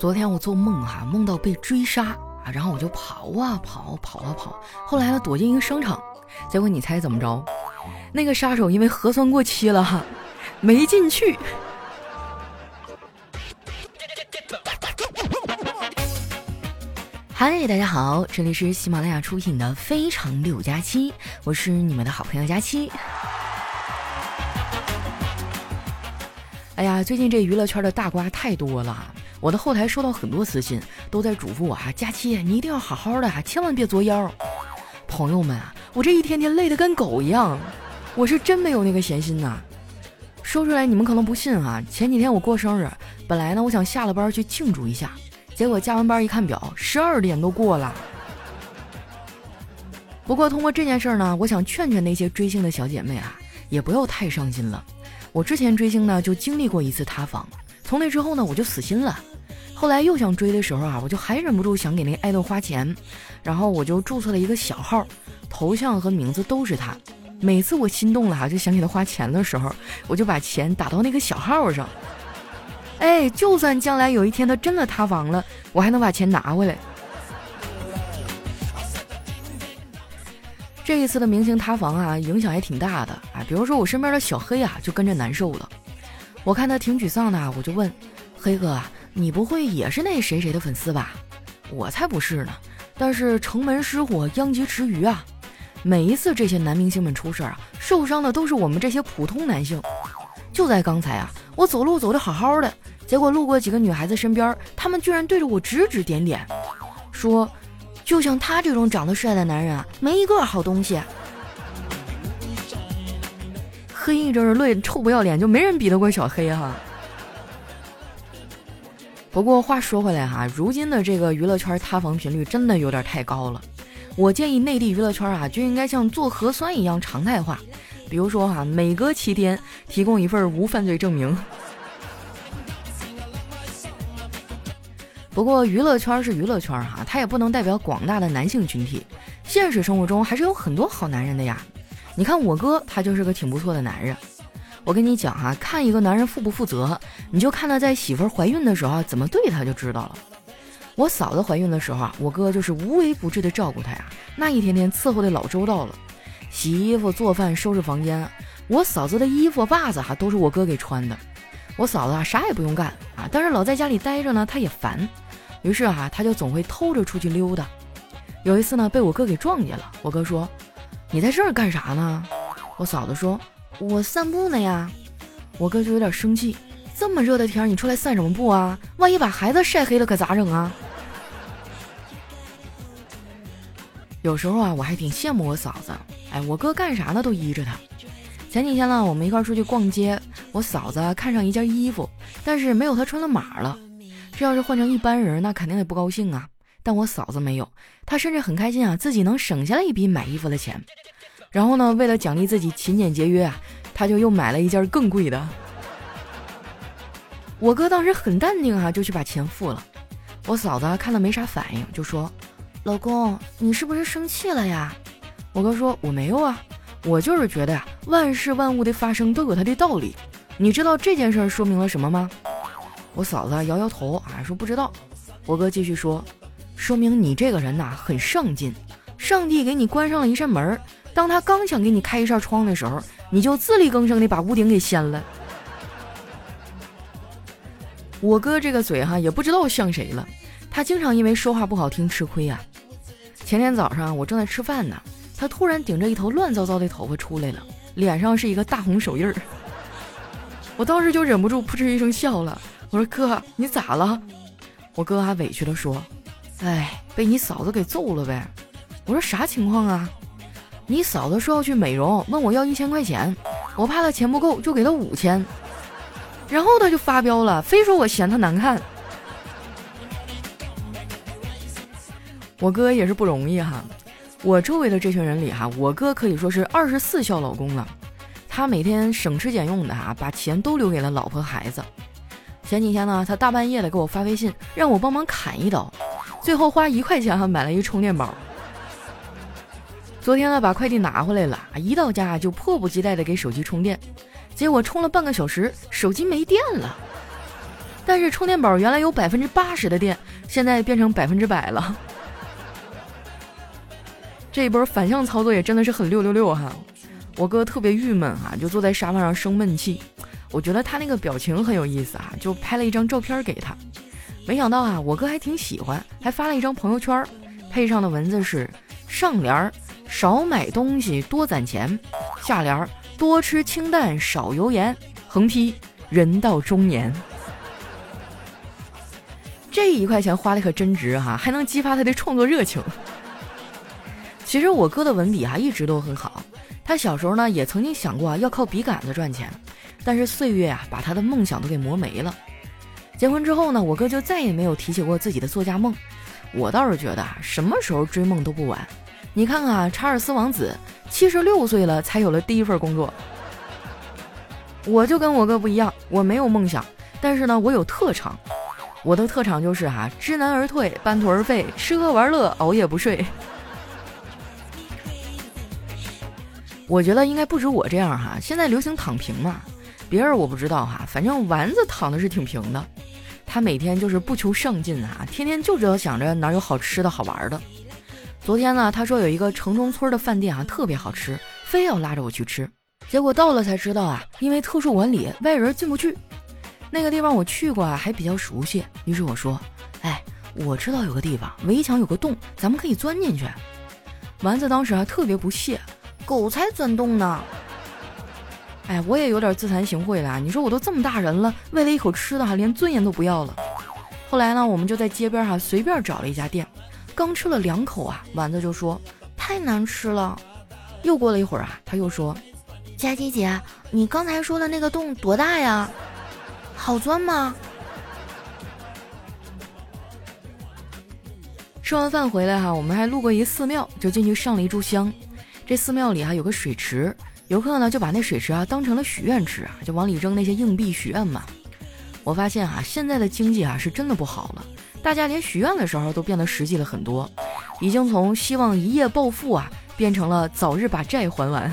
昨天我做梦哈，梦到被追杀啊，然后我就跑啊跑，跑啊跑，后来呢躲进一个商场，结果你猜怎么着？那个杀手因为核酸过期了哈，没进去。嗨，大家好，这里是喜马拉雅出品的《非常六加七》，我是你们的好朋友佳期。哎呀，最近这娱乐圈的大瓜太多了。我的后台收到很多私信，都在嘱咐我啊，佳期你一定要好好的啊，千万别作妖。朋友们啊，我这一天天累得跟狗一样，我是真没有那个闲心呐。说出来你们可能不信啊，前几天我过生日，本来呢我想下了班去庆祝一下，结果加完班一看表，十二点都过了。不过通过这件事儿呢，我想劝劝那些追星的小姐妹啊，也不要太伤心了。我之前追星呢，就经历过一次塌房，从那之后呢，我就死心了。后来又想追的时候啊，我就还忍不住想给那爱豆花钱，然后我就注册了一个小号，头像和名字都是他。每次我心动了哈，就想给他花钱的时候，我就把钱打到那个小号上。哎，就算将来有一天他真的塌房了，我还能把钱拿回来。这一次的明星塌房啊，影响也挺大的啊。比如说我身边的小黑啊，就跟着难受了。我看他挺沮丧的，我就问黑哥啊。你不会也是那谁谁的粉丝吧？我才不是呢！但是城门失火，殃及池鱼啊！每一次这些男明星们出事儿啊，受伤的都是我们这些普通男性。就在刚才啊，我走路走的好好的，结果路过几个女孩子身边，她们居然对着我指指点点，说：“就像他这种长得帅的男人啊，没一个好东西。”黑着泪，臭不要脸，就没人比得过小黑哈。不过话说回来哈，如今的这个娱乐圈塌房频率真的有点太高了。我建议内地娱乐圈啊就应该像做核酸一样常态化，比如说哈，每隔七天提供一份无犯罪证明。不过娱乐圈是娱乐圈哈，它也不能代表广大的男性群体。现实生活中还是有很多好男人的呀。你看我哥，他就是个挺不错的男人。我跟你讲哈，看一个男人负不负责，你就看他在媳妇怀孕的时候怎么对他就知道了。我嫂子怀孕的时候啊，我哥就是无微不至的照顾她呀，那一天天伺候的老周到了，洗衣服、做饭、收拾房间。我嫂子的衣服、袜子哈都是我哥给穿的。我嫂子啊啥也不用干啊，但是老在家里待着呢，她也烦，于是哈她就总会偷着出去溜达。有一次呢，被我哥给撞见了。我哥说：“你在这儿干啥呢？”我嫂子说。我散步呢呀，我哥就有点生气。这么热的天，你出来散什么步啊？万一把孩子晒黑了，可咋整啊？有时候啊，我还挺羡慕我嫂子。哎，我哥干啥呢都依着他。前几天呢，我们一块出去逛街，我嫂子看上一件衣服，但是没有她穿的码了。这要是换成一般人，那肯定得不高兴啊。但我嫂子没有，她甚至很开心啊，自己能省下来一笔买衣服的钱。然后呢，为了奖励自己勤俭节约啊，他就又买了一件更贵的。我哥当时很淡定啊，就去把钱付了。我嫂子看了没啥反应，就说：“老公，你是不是生气了呀？”我哥说：“我没有啊，我就是觉得呀，万事万物的发生都有它的道理。你知道这件事儿说明了什么吗？”我嫂子摇摇头啊，说不知道。我哥继续说：“说明你这个人呐，很上进。上帝给你关上了一扇门。”当他刚想给你开一扇窗的时候，你就自力更生的把屋顶给掀了。我哥这个嘴哈也不知道像谁了，他经常因为说话不好听吃亏呀。前天早上我正在吃饭呢，他突然顶着一头乱糟糟的头发出来了，脸上是一个大红手印儿。我当时就忍不住扑哧一声笑了。我说哥你咋了？我哥还委屈的说：“哎，被你嫂子给揍了呗。”我说啥情况啊？你嫂子说要去美容，问我要一千块钱，我怕她钱不够，就给她五千，然后她就发飙了，非说我嫌她难看。我哥也是不容易哈，我周围的这群人里哈，我哥可以说是二十四孝老公了，他每天省吃俭用的哈，把钱都留给了老婆孩子。前几天呢，他大半夜的给我发微信，让我帮忙砍一刀，最后花一块钱哈买了一充电宝。昨天呢，把快递拿回来了，一到家就迫不及待的给手机充电，结果充了半个小时，手机没电了。但是充电宝原来有百分之八十的电，现在变成百分之百了。这一波反向操作也真的是很六六六哈！我哥特别郁闷哈，就坐在沙发上生闷气。我觉得他那个表情很有意思啊，就拍了一张照片给他。没想到啊，我哥还挺喜欢，还发了一张朋友圈，配上的文字是：上联儿少买东西多攒钱，下联儿多吃清淡少油盐，横批人到中年。这一块钱花的可真值哈，还能激发他的创作热情。其实我哥的文笔啊一直都很好，他小时候呢也曾经想过啊要靠笔杆子赚钱，但是岁月啊把他的梦想都给磨没了。结婚之后呢，我哥就再也没有提起过自己的作家梦。我倒是觉得啊，什么时候追梦都不晚。你看看，查尔斯王子七十六岁了才有了第一份工作。我就跟我哥不一样，我没有梦想，但是呢，我有特长。我的特长就是哈，知难而退，半途而废，吃喝玩乐，熬夜不睡。我觉得应该不止我这样哈，现在流行躺平嘛，别人我不知道哈，反正丸子躺的是挺平的。他每天就是不求上进啊，天天就知道想着哪有好吃的好玩的。昨天呢，他说有一个城中村的饭店啊特别好吃，非要拉着我去吃。结果到了才知道啊，因为特殊管理，外人进不去。那个地方我去过啊，还比较熟悉。于是我说：“哎，我知道有个地方，围墙有个洞，咱们可以钻进去。”丸子当时啊特别不屑。狗才钻洞呢！哎，我也有点自惭形秽了。你说我都这么大人了，为了一口吃的哈，连尊严都不要了。后来呢，我们就在街边哈随便找了一家店，刚吃了两口啊，丸子就说太难吃了。又过了一会儿啊，他又说：“佳琪姐，你刚才说的那个洞多大呀？好钻吗？”吃完饭回来哈，我们还路过一寺庙，就进去上了一炷香。这寺庙里还有个水池，游客呢就把那水池啊当成了许愿池啊，就往里扔那些硬币许愿嘛。我发现啊，现在的经济啊是真的不好了，大家连许愿的时候都变得实际了很多，已经从希望一夜暴富啊，变成了早日把债还完。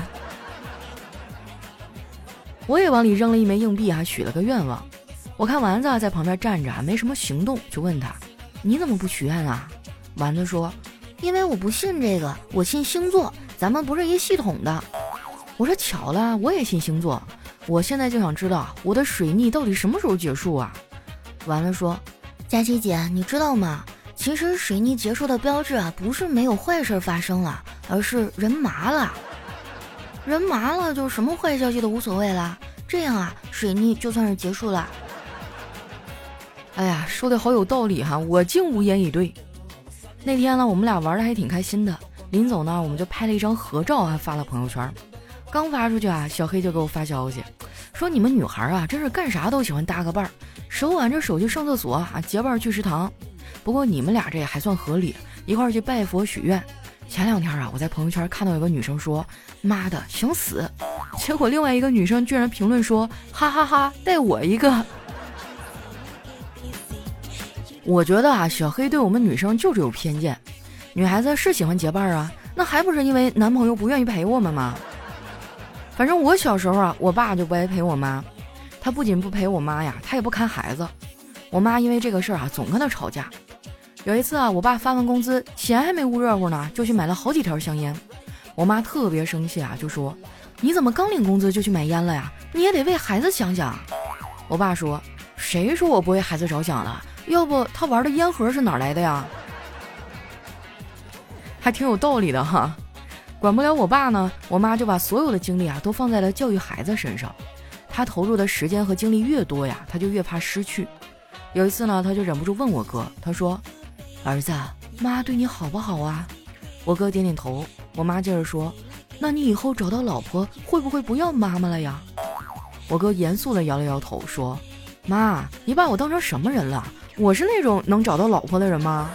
我也往里扔了一枚硬币啊，许了个愿望。我看丸子在旁边站着啊，没什么行动，就问他：“你怎么不许愿啊？”丸子说：“因为我不信这个，我信星座。”咱们不是一系统的，我说巧了，我也信星座。我现在就想知道我的水逆到底什么时候结束啊？完了说，佳琪姐，你知道吗？其实水逆结束的标志啊，不是没有坏事发生了，而是人麻了。人麻了，就什么坏消息都无所谓了。这样啊，水逆就算是结束了。哎呀，说的好有道理哈，我竟无言以对。那天呢，我们俩玩的还挺开心的。临走呢，我们就拍了一张合照还，发了朋友圈。刚发出去啊，小黑就给我发消息，说你们女孩啊，真是干啥都喜欢搭个伴儿，手挽着手去上厕所啊，结伴去食堂。不过你们俩这也还算合理，一块儿去拜佛许愿。前两天啊，我在朋友圈看到有个女生说：“妈的，想死。”结果另外一个女生居然评论说：“哈哈哈，带我一个。”我觉得啊，小黑对我们女生就是有偏见。女孩子是喜欢结伴啊，那还不是因为男朋友不愿意陪我们吗？反正我小时候啊，我爸就不爱陪我妈，他不仅不陪我妈呀，他也不看孩子。我妈因为这个事儿啊，总跟他吵架。有一次啊，我爸发完工资，钱还没捂热乎呢，就去买了好几条香烟。我妈特别生气啊，就说：“你怎么刚领工资就去买烟了呀？你也得为孩子想想。”我爸说：“谁说我不为孩子着想了？要不他玩的烟盒是哪来的呀？”还挺有道理的哈，管不了我爸呢，我妈就把所有的精力啊都放在了教育孩子身上。她投入的时间和精力越多呀，她就越怕失去。有一次呢，她就忍不住问我哥，她说：“儿子，妈对你好不好啊？”我哥点点头。我妈接着说：“那你以后找到老婆会不会不要妈妈了呀？”我哥严肃地摇了摇头说：“妈，你把我当成什么人了？我是那种能找到老婆的人吗？”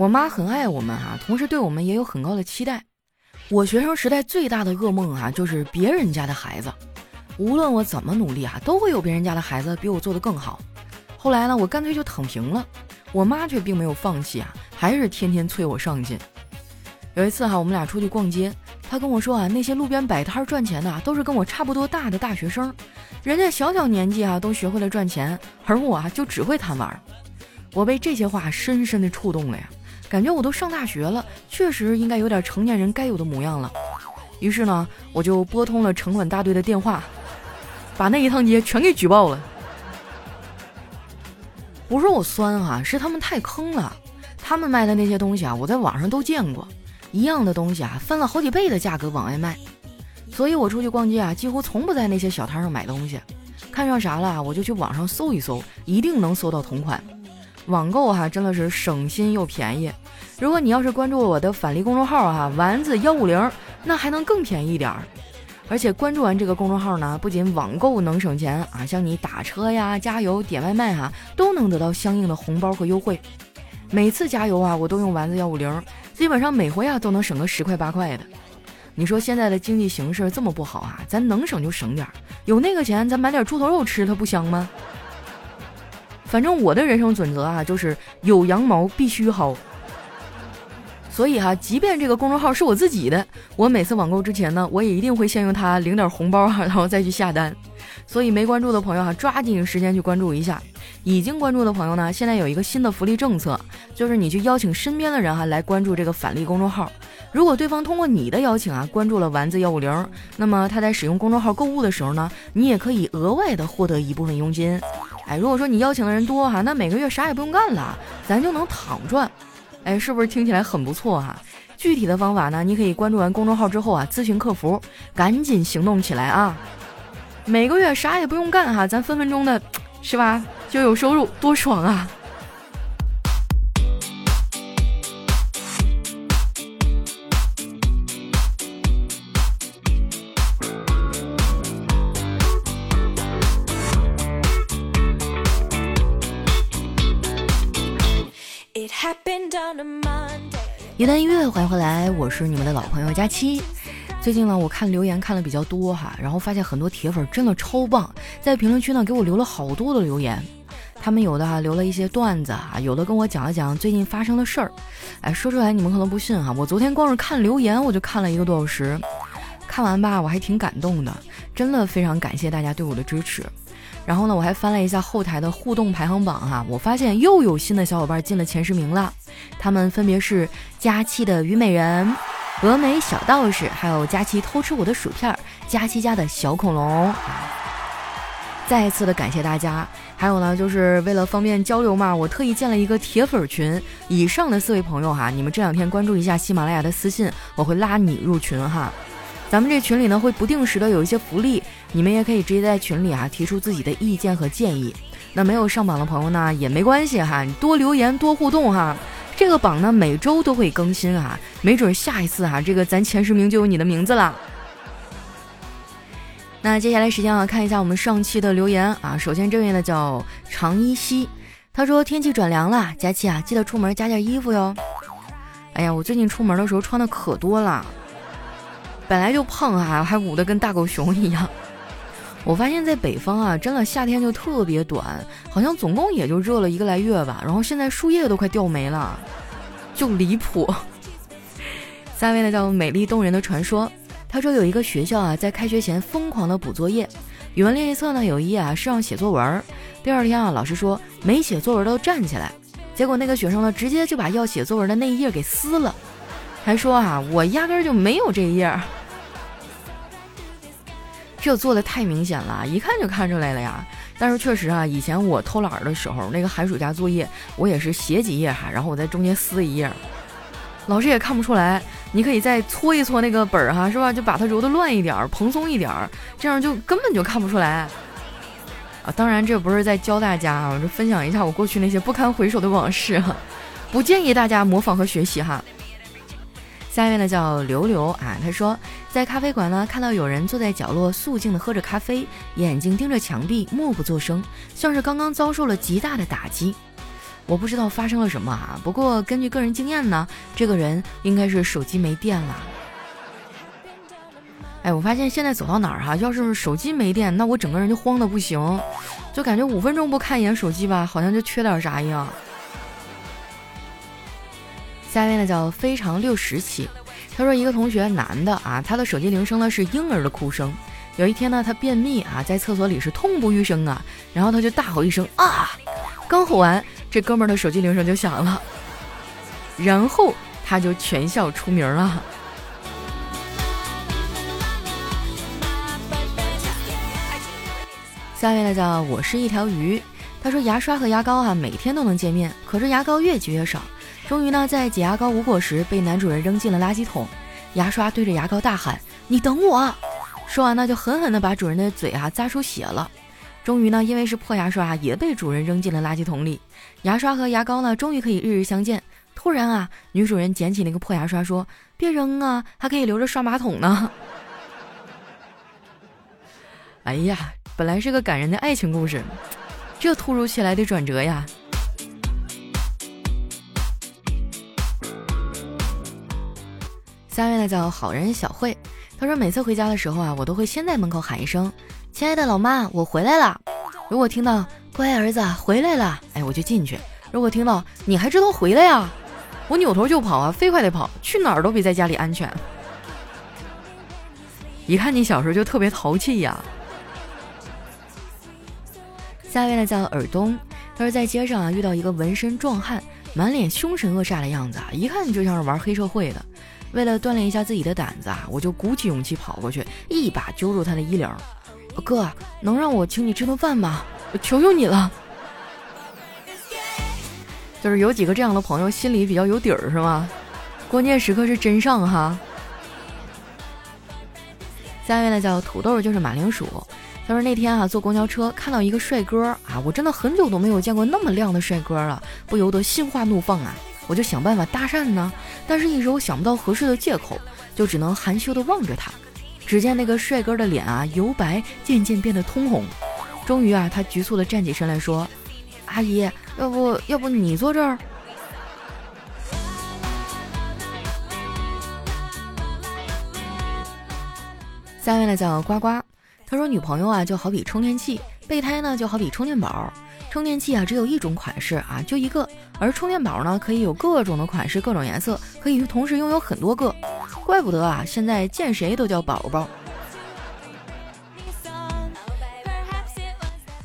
我妈很爱我们哈，同时对我们也有很高的期待。我学生时代最大的噩梦啊，就是别人家的孩子。无论我怎么努力啊，都会有别人家的孩子比我做的更好。后来呢，我干脆就躺平了。我妈却并没有放弃啊，还是天天催我上进。有一次哈，我们俩出去逛街，她跟我说啊，那些路边摆摊赚钱的都是跟我差不多大的大学生，人家小小年纪啊都学会了赚钱，而我啊就只会贪玩。我被这些话深深的触动了呀，感觉我都上大学了，确实应该有点成年人该有的模样了。于是呢，我就拨通了城管大队的电话，把那一趟街全给举报了。不是我酸哈，是他们太坑了。他们卖的那些东西啊，我在网上都见过，一样的东西啊，翻了好几倍的价格往外卖。所以我出去逛街啊，几乎从不在那些小摊上买东西，看上啥了我就去网上搜一搜，一定能搜到同款。网购哈真的是省心又便宜。如果你要是关注我的返利公众号哈，丸子幺五零，那还能更便宜一点儿。而且关注完这个公众号呢，不仅网购能省钱啊，像你打车呀、加油、点外卖哈，都能得到相应的红包和优惠。每次加油啊，我都用丸子幺五零，基本上每回啊都能省个十块八块的。你说现在的经济形势这么不好啊，咱能省就省点儿，有那个钱咱买点猪头肉吃，它不香吗？反正我的人生准则啊，就是有羊毛必须薅。所以哈，即便这个公众号是我自己的，我每次网购之前呢，我也一定会先用它领点红包，然后再去下单。所以没关注的朋友哈，抓紧时间去关注一下；已经关注的朋友呢，现在有一个新的福利政策，就是你去邀请身边的人哈来关注这个返利公众号。如果对方通过你的邀请啊关注了丸子幺五零，那么他在使用公众号购物的时候呢，你也可以额外的获得一部分佣金。哎，如果说你邀请的人多哈，那每个月啥也不用干了，咱就能躺赚。哎，是不是听起来很不错哈？具体的方法呢，你可以关注完公众号之后啊，咨询客服，赶紧行动起来啊！每个月啥也不用干哈，咱分分钟的，是吧？就有收入，多爽啊！一段音乐，欢迎回来，我是你们的老朋友佳期。最近呢，我看留言看的比较多哈，然后发现很多铁粉真的超棒，在评论区呢给我留了好多的留言。他们有的哈留了一些段子啊，有的跟我讲了讲最近发生的事儿。哎，说出来你们可能不信哈，我昨天光是看留言我就看了一个多小时，看完吧我还挺感动的，真的非常感谢大家对我的支持。然后呢，我还翻了一下后台的互动排行榜哈，我发现又有新的小伙伴进了前十名了。他们分别是佳期的虞美人、峨眉小道士，还有佳期偷吃我的薯片儿、佳期家的小恐龙。再次的感谢大家。还有呢，就是为了方便交流嘛，我特意建了一个铁粉群。以上的四位朋友哈，你们这两天关注一下喜马拉雅的私信，我会拉你入群哈。咱们这群里呢，会不定时的有一些福利，你们也可以直接在群里啊提出自己的意见和建议。那没有上榜的朋友呢，也没关系哈，你多留言多互动哈。这个榜呢每周都会更新啊，没准下一次哈，这个咱前十名就有你的名字了。那接下来时间啊，看一下我们上期的留言啊。首先这位呢叫常依稀，他说天气转凉了，佳期啊记得出门加件衣服哟。哎呀，我最近出门的时候穿的可多了。本来就胖啊，还捂得跟大狗熊一样。我发现，在北方啊，真的夏天就特别短，好像总共也就热了一个来月吧。然后现在树叶都快掉没了，就离谱。下位呢叫美丽动人的传说，他说有一个学校啊，在开学前疯狂的补作业，语文练习册呢有一页啊是让写作文。第二天啊，老师说没写作文都站起来，结果那个学生呢，直接就把要写作文的那一页给撕了，还说啊我压根就没有这一页。这做的太明显了，一看就看出来了呀。但是确实啊，以前我偷懒的时候，那个寒暑假作业，我也是写几页哈，然后我在中间撕一页，老师也看不出来。你可以再搓一搓那个本儿哈，是吧？就把它揉的乱一点儿，蓬松一点儿，这样就根本就看不出来。啊，当然这不是在教大家啊，我就分享一下我过去那些不堪回首的往事哈，不建议大家模仿和学习哈。下一位呢叫刘刘啊，他说在咖啡馆呢看到有人坐在角落肃静的喝着咖啡，眼睛盯着墙壁，默不作声，像是刚刚遭受了极大的打击。我不知道发生了什么啊，不过根据个人经验呢，这个人应该是手机没电了。哎，我发现现在走到哪儿哈，要是手机没电，那我整个人就慌的不行，就感觉五分钟不看一眼手机吧，好像就缺点啥一样。下面呢叫非常六十期，他说一个同学男的啊，他的手机铃声呢是婴儿的哭声。有一天呢，他便秘啊，在厕所里是痛不欲生啊，然后他就大吼一声啊，刚吼完，这哥们儿的手机铃声就响了，然后他就全校出名了。下面呢叫我是一条鱼，他说牙刷和牙膏啊每天都能见面，可是牙膏越挤越少，终于呢在挤牙膏无果时被男主人扔进了垃圾桶，牙刷对着牙膏大喊：“你等我！”说完呢就狠狠地把主人的嘴啊扎出血了，终于呢因为是破牙刷也被主人扔进了垃圾桶里，牙刷和牙膏呢终于可以日日相见。突然啊女主人捡起那个破牙刷说：“别扔啊，还可以留着刷马桶呢。” 哎呀。本来是个感人的爱情故事，这突如其来的转折呀！下面呢叫好人小慧，他说每次回家的时候啊，我都会先在门口喊一声“亲爱的老妈，我回来了”。如果听到“乖儿子回来了”，哎，我就进去；如果听到“你还知道回来呀”，我扭头就跑啊，飞快的跑，去哪儿都比在家里安全。一看你小时候就特别淘气呀！下一位呢叫尔东，他说在街上啊遇到一个纹身壮汉，满脸凶神恶煞的样子啊，一看就像是玩黑社会的。为了锻炼一下自己的胆子啊，我就鼓起勇气跑过去，一把揪住他的衣领。哥，能让我请你吃顿饭吗？我求求你了。就是有几个这样的朋友，心里比较有底儿是吗？关键时刻是真上哈。下一位呢叫土豆，就是马铃薯。他说那天啊，坐公交车看到一个帅哥啊，我真的很久都没有见过那么靓的帅哥了，不由得心花怒放啊！我就想办法搭讪呢，但是一直我想不到合适的借口，就只能含羞的望着他。只见那个帅哥的脸啊，由白渐渐变得通红，终于啊，他局促的站起身来说：“阿姨，要不要不你坐这儿？”下面呢叫呱呱。他说：“女朋友啊，就好比充电器；备胎呢，就好比充电宝。充电器啊，只有一种款式啊，就一个；而充电宝呢，可以有各种的款式、各种颜色，可以同时拥有很多个。怪不得啊，现在见谁都叫宝宝。”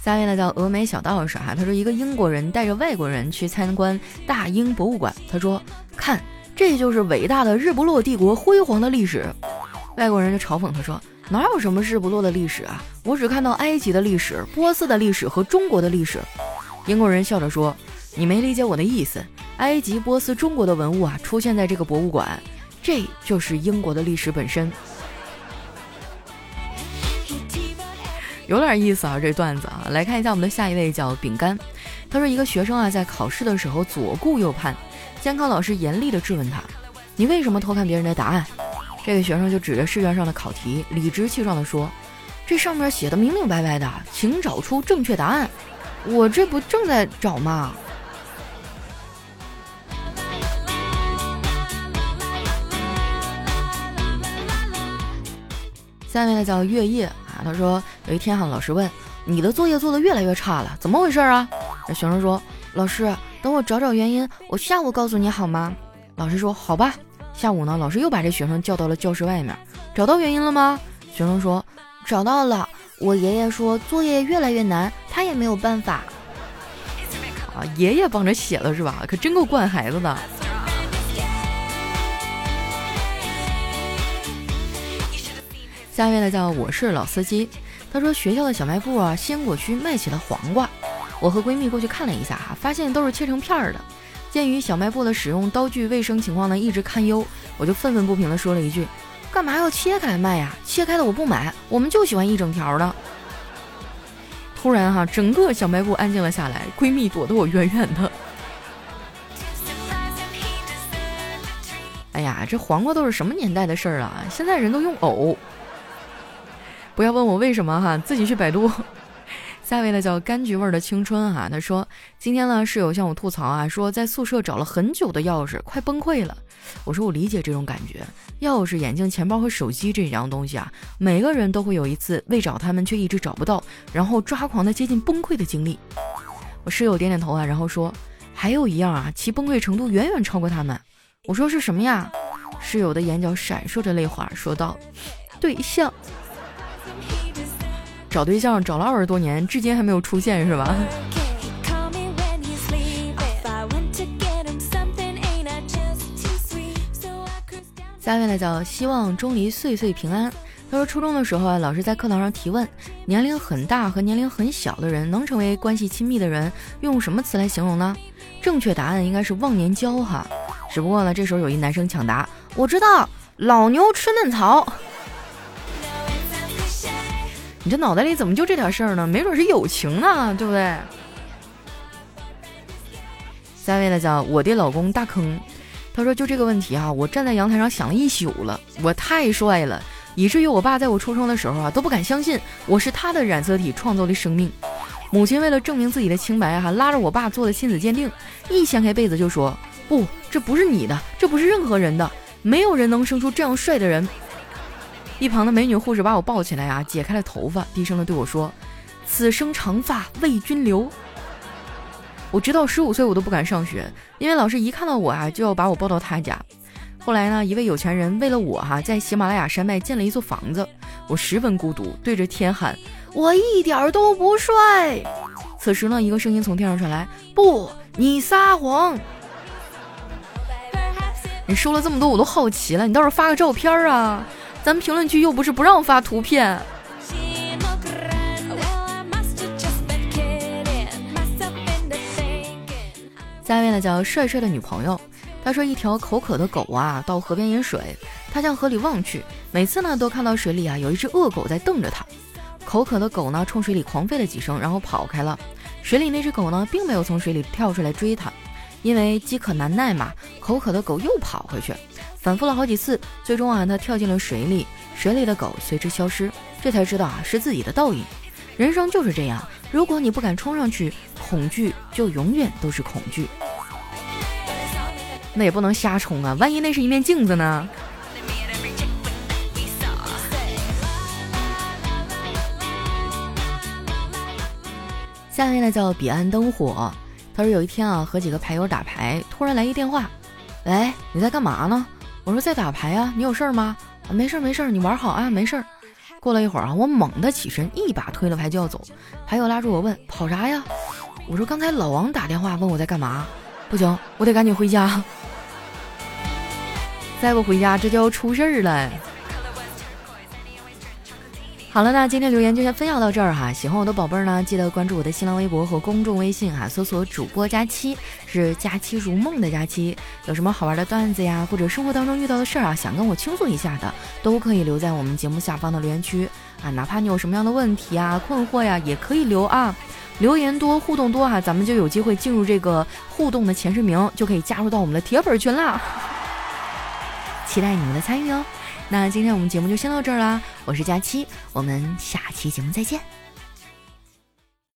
下面呢叫峨眉小道士哈，他说一个英国人带着外国人去参观大英博物馆，他说：“看，这就是伟大的日不落帝国辉煌的历史。”外国人就嘲讽他说。哪有什么日不落的历史啊？我只看到埃及的历史、波斯的历史和中国的历史。英国人笑着说：“你没理解我的意思。埃及、波斯、中国的文物啊，出现在这个博物馆，这就是英国的历史本身。”有点意思啊，这段子啊。来看一下我们的下一位，叫饼干。他说，一个学生啊，在考试的时候左顾右盼，监考老师严厉地质问他：“你为什么偷看别人的答案？”这个学生就指着试卷上的考题，理直气壮地说：“这上面写的明明白白的，请找出正确答案。我这不正在找吗？”下面呢叫月夜啊，他说有一天哈，老师问你的作业做的越来越差了，怎么回事啊？那学生说：“老师，等我找找原因，我下午告诉你好吗？”老师说：“好吧。”下午呢，老师又把这学生叫到了教室外面，找到原因了吗？学生说找到了。我爷爷说作业越来越难，他也没有办法。啊，爷爷帮着写了是吧？可真够惯孩子的。下面呢叫我是老司机，他说学校的小卖部啊，鲜果区卖起了黄瓜，我和闺蜜过去看了一下哈，发现都是切成片儿的。鉴于小卖部的使用刀具卫生情况呢一直堪忧，我就愤愤不平地说了一句：“干嘛要切开卖呀？切开的我不买，我们就喜欢一整条的。”突然哈，整个小卖部安静了下来，闺蜜躲得我远远的。哎呀，这黄瓜都是什么年代的事儿啊？现在人都用藕。不要问我为什么哈，自己去百度。下一位呢叫柑橘味的青春哈，他说今天呢室友向我吐槽啊，说在宿舍找了很久的钥匙，快崩溃了。我说我理解这种感觉，钥匙、眼镜、钱包和手机这几样东西啊，每个人都会有一次为找他们却一直找不到，然后抓狂的接近崩溃的经历。我室友点点头啊，然后说还有一样啊，其崩溃程度远远超过他们。我说是什么呀？室友的眼角闪烁着泪花，说道：“对象，找对象找了二十多年，至今还没有出现，是吧？”下面呢叫希望钟离岁岁平安。他说初中的时候啊，老师在课堂上提问，年龄很大和年龄很小的人能成为关系亲密的人，用什么词来形容呢？正确答案应该是忘年交哈。只不过呢，这时候有一男生抢答，我知道，老牛吃嫩草。你这脑袋里怎么就这点事儿呢？没准是友情呢，对不对？下位呢叫我的老公大坑。他说：“就这个问题啊，我站在阳台上想了一宿了。我太帅了，以至于我爸在我出生的时候啊都不敢相信我是他的染色体创造的生命。母亲为了证明自己的清白，哈拉着我爸做了亲子鉴定，一掀开被子就说：不，这不是你的，这不是任何人的，没有人能生出这样帅的人。一旁的美女护士把我抱起来啊，解开了头发，低声的对我说：此生长发为君留。”我直到十五岁我都不敢上学，因为老师一看到我啊就要把我抱到他家。后来呢，一位有钱人为了我哈，在喜马拉雅山脉建了一座房子。我十分孤独，对着天喊：“我一点都不帅。”此时呢，一个声音从天上传来：“不，你撒谎！你说了这么多，我都好奇了，你倒是发个照片啊！咱们评论区又不是不让发图片。”下面呢叫帅帅的女朋友，他说一条口渴的狗啊到河边饮水，他向河里望去，每次呢都看到水里啊有一只恶狗在瞪着他。口渴的狗呢冲水里狂吠了几声，然后跑开了。水里那只狗呢并没有从水里跳出来追他，因为饥渴难耐嘛。口渴的狗又跑回去，反复了好几次，最终啊他跳进了水里，水里的狗随之消失。这才知道啊是自己的倒影。人生就是这样，如果你不敢冲上去。恐惧就永远都是恐惧，那也不能瞎冲啊！万一那是一面镜子呢？下面呢叫彼岸灯火。他说有一天啊，和几个牌友打牌，突然来一电话，喂，你在干嘛呢？我说在打牌啊，你有事儿吗？没事儿没事儿，你玩好啊，没事儿。过了一会儿啊，我猛地起身，一把推了牌就要走，牌友拉住我问跑啥呀？我说刚才老王打电话问我在干嘛，不行，我得赶紧回家，再不回家这就要出事儿了。好了，那今天留言就先分享到这儿哈。喜欢我的宝贝儿呢，记得关注我的新浪微博和公众微信哈，搜索主播佳期，是佳期如梦的佳期。有什么好玩的段子呀，或者生活当中遇到的事儿啊，想跟我倾诉一下的，都可以留在我们节目下方的留言区啊。哪怕你有什么样的问题啊、困惑呀，也可以留啊。留言多，互动多哈，咱们就有机会进入这个互动的前十名，就可以加入到我们的铁粉群啦。期待你们的参与哦。那今天我们节目就先到这儿啦，我是佳期，我们下期节目再见。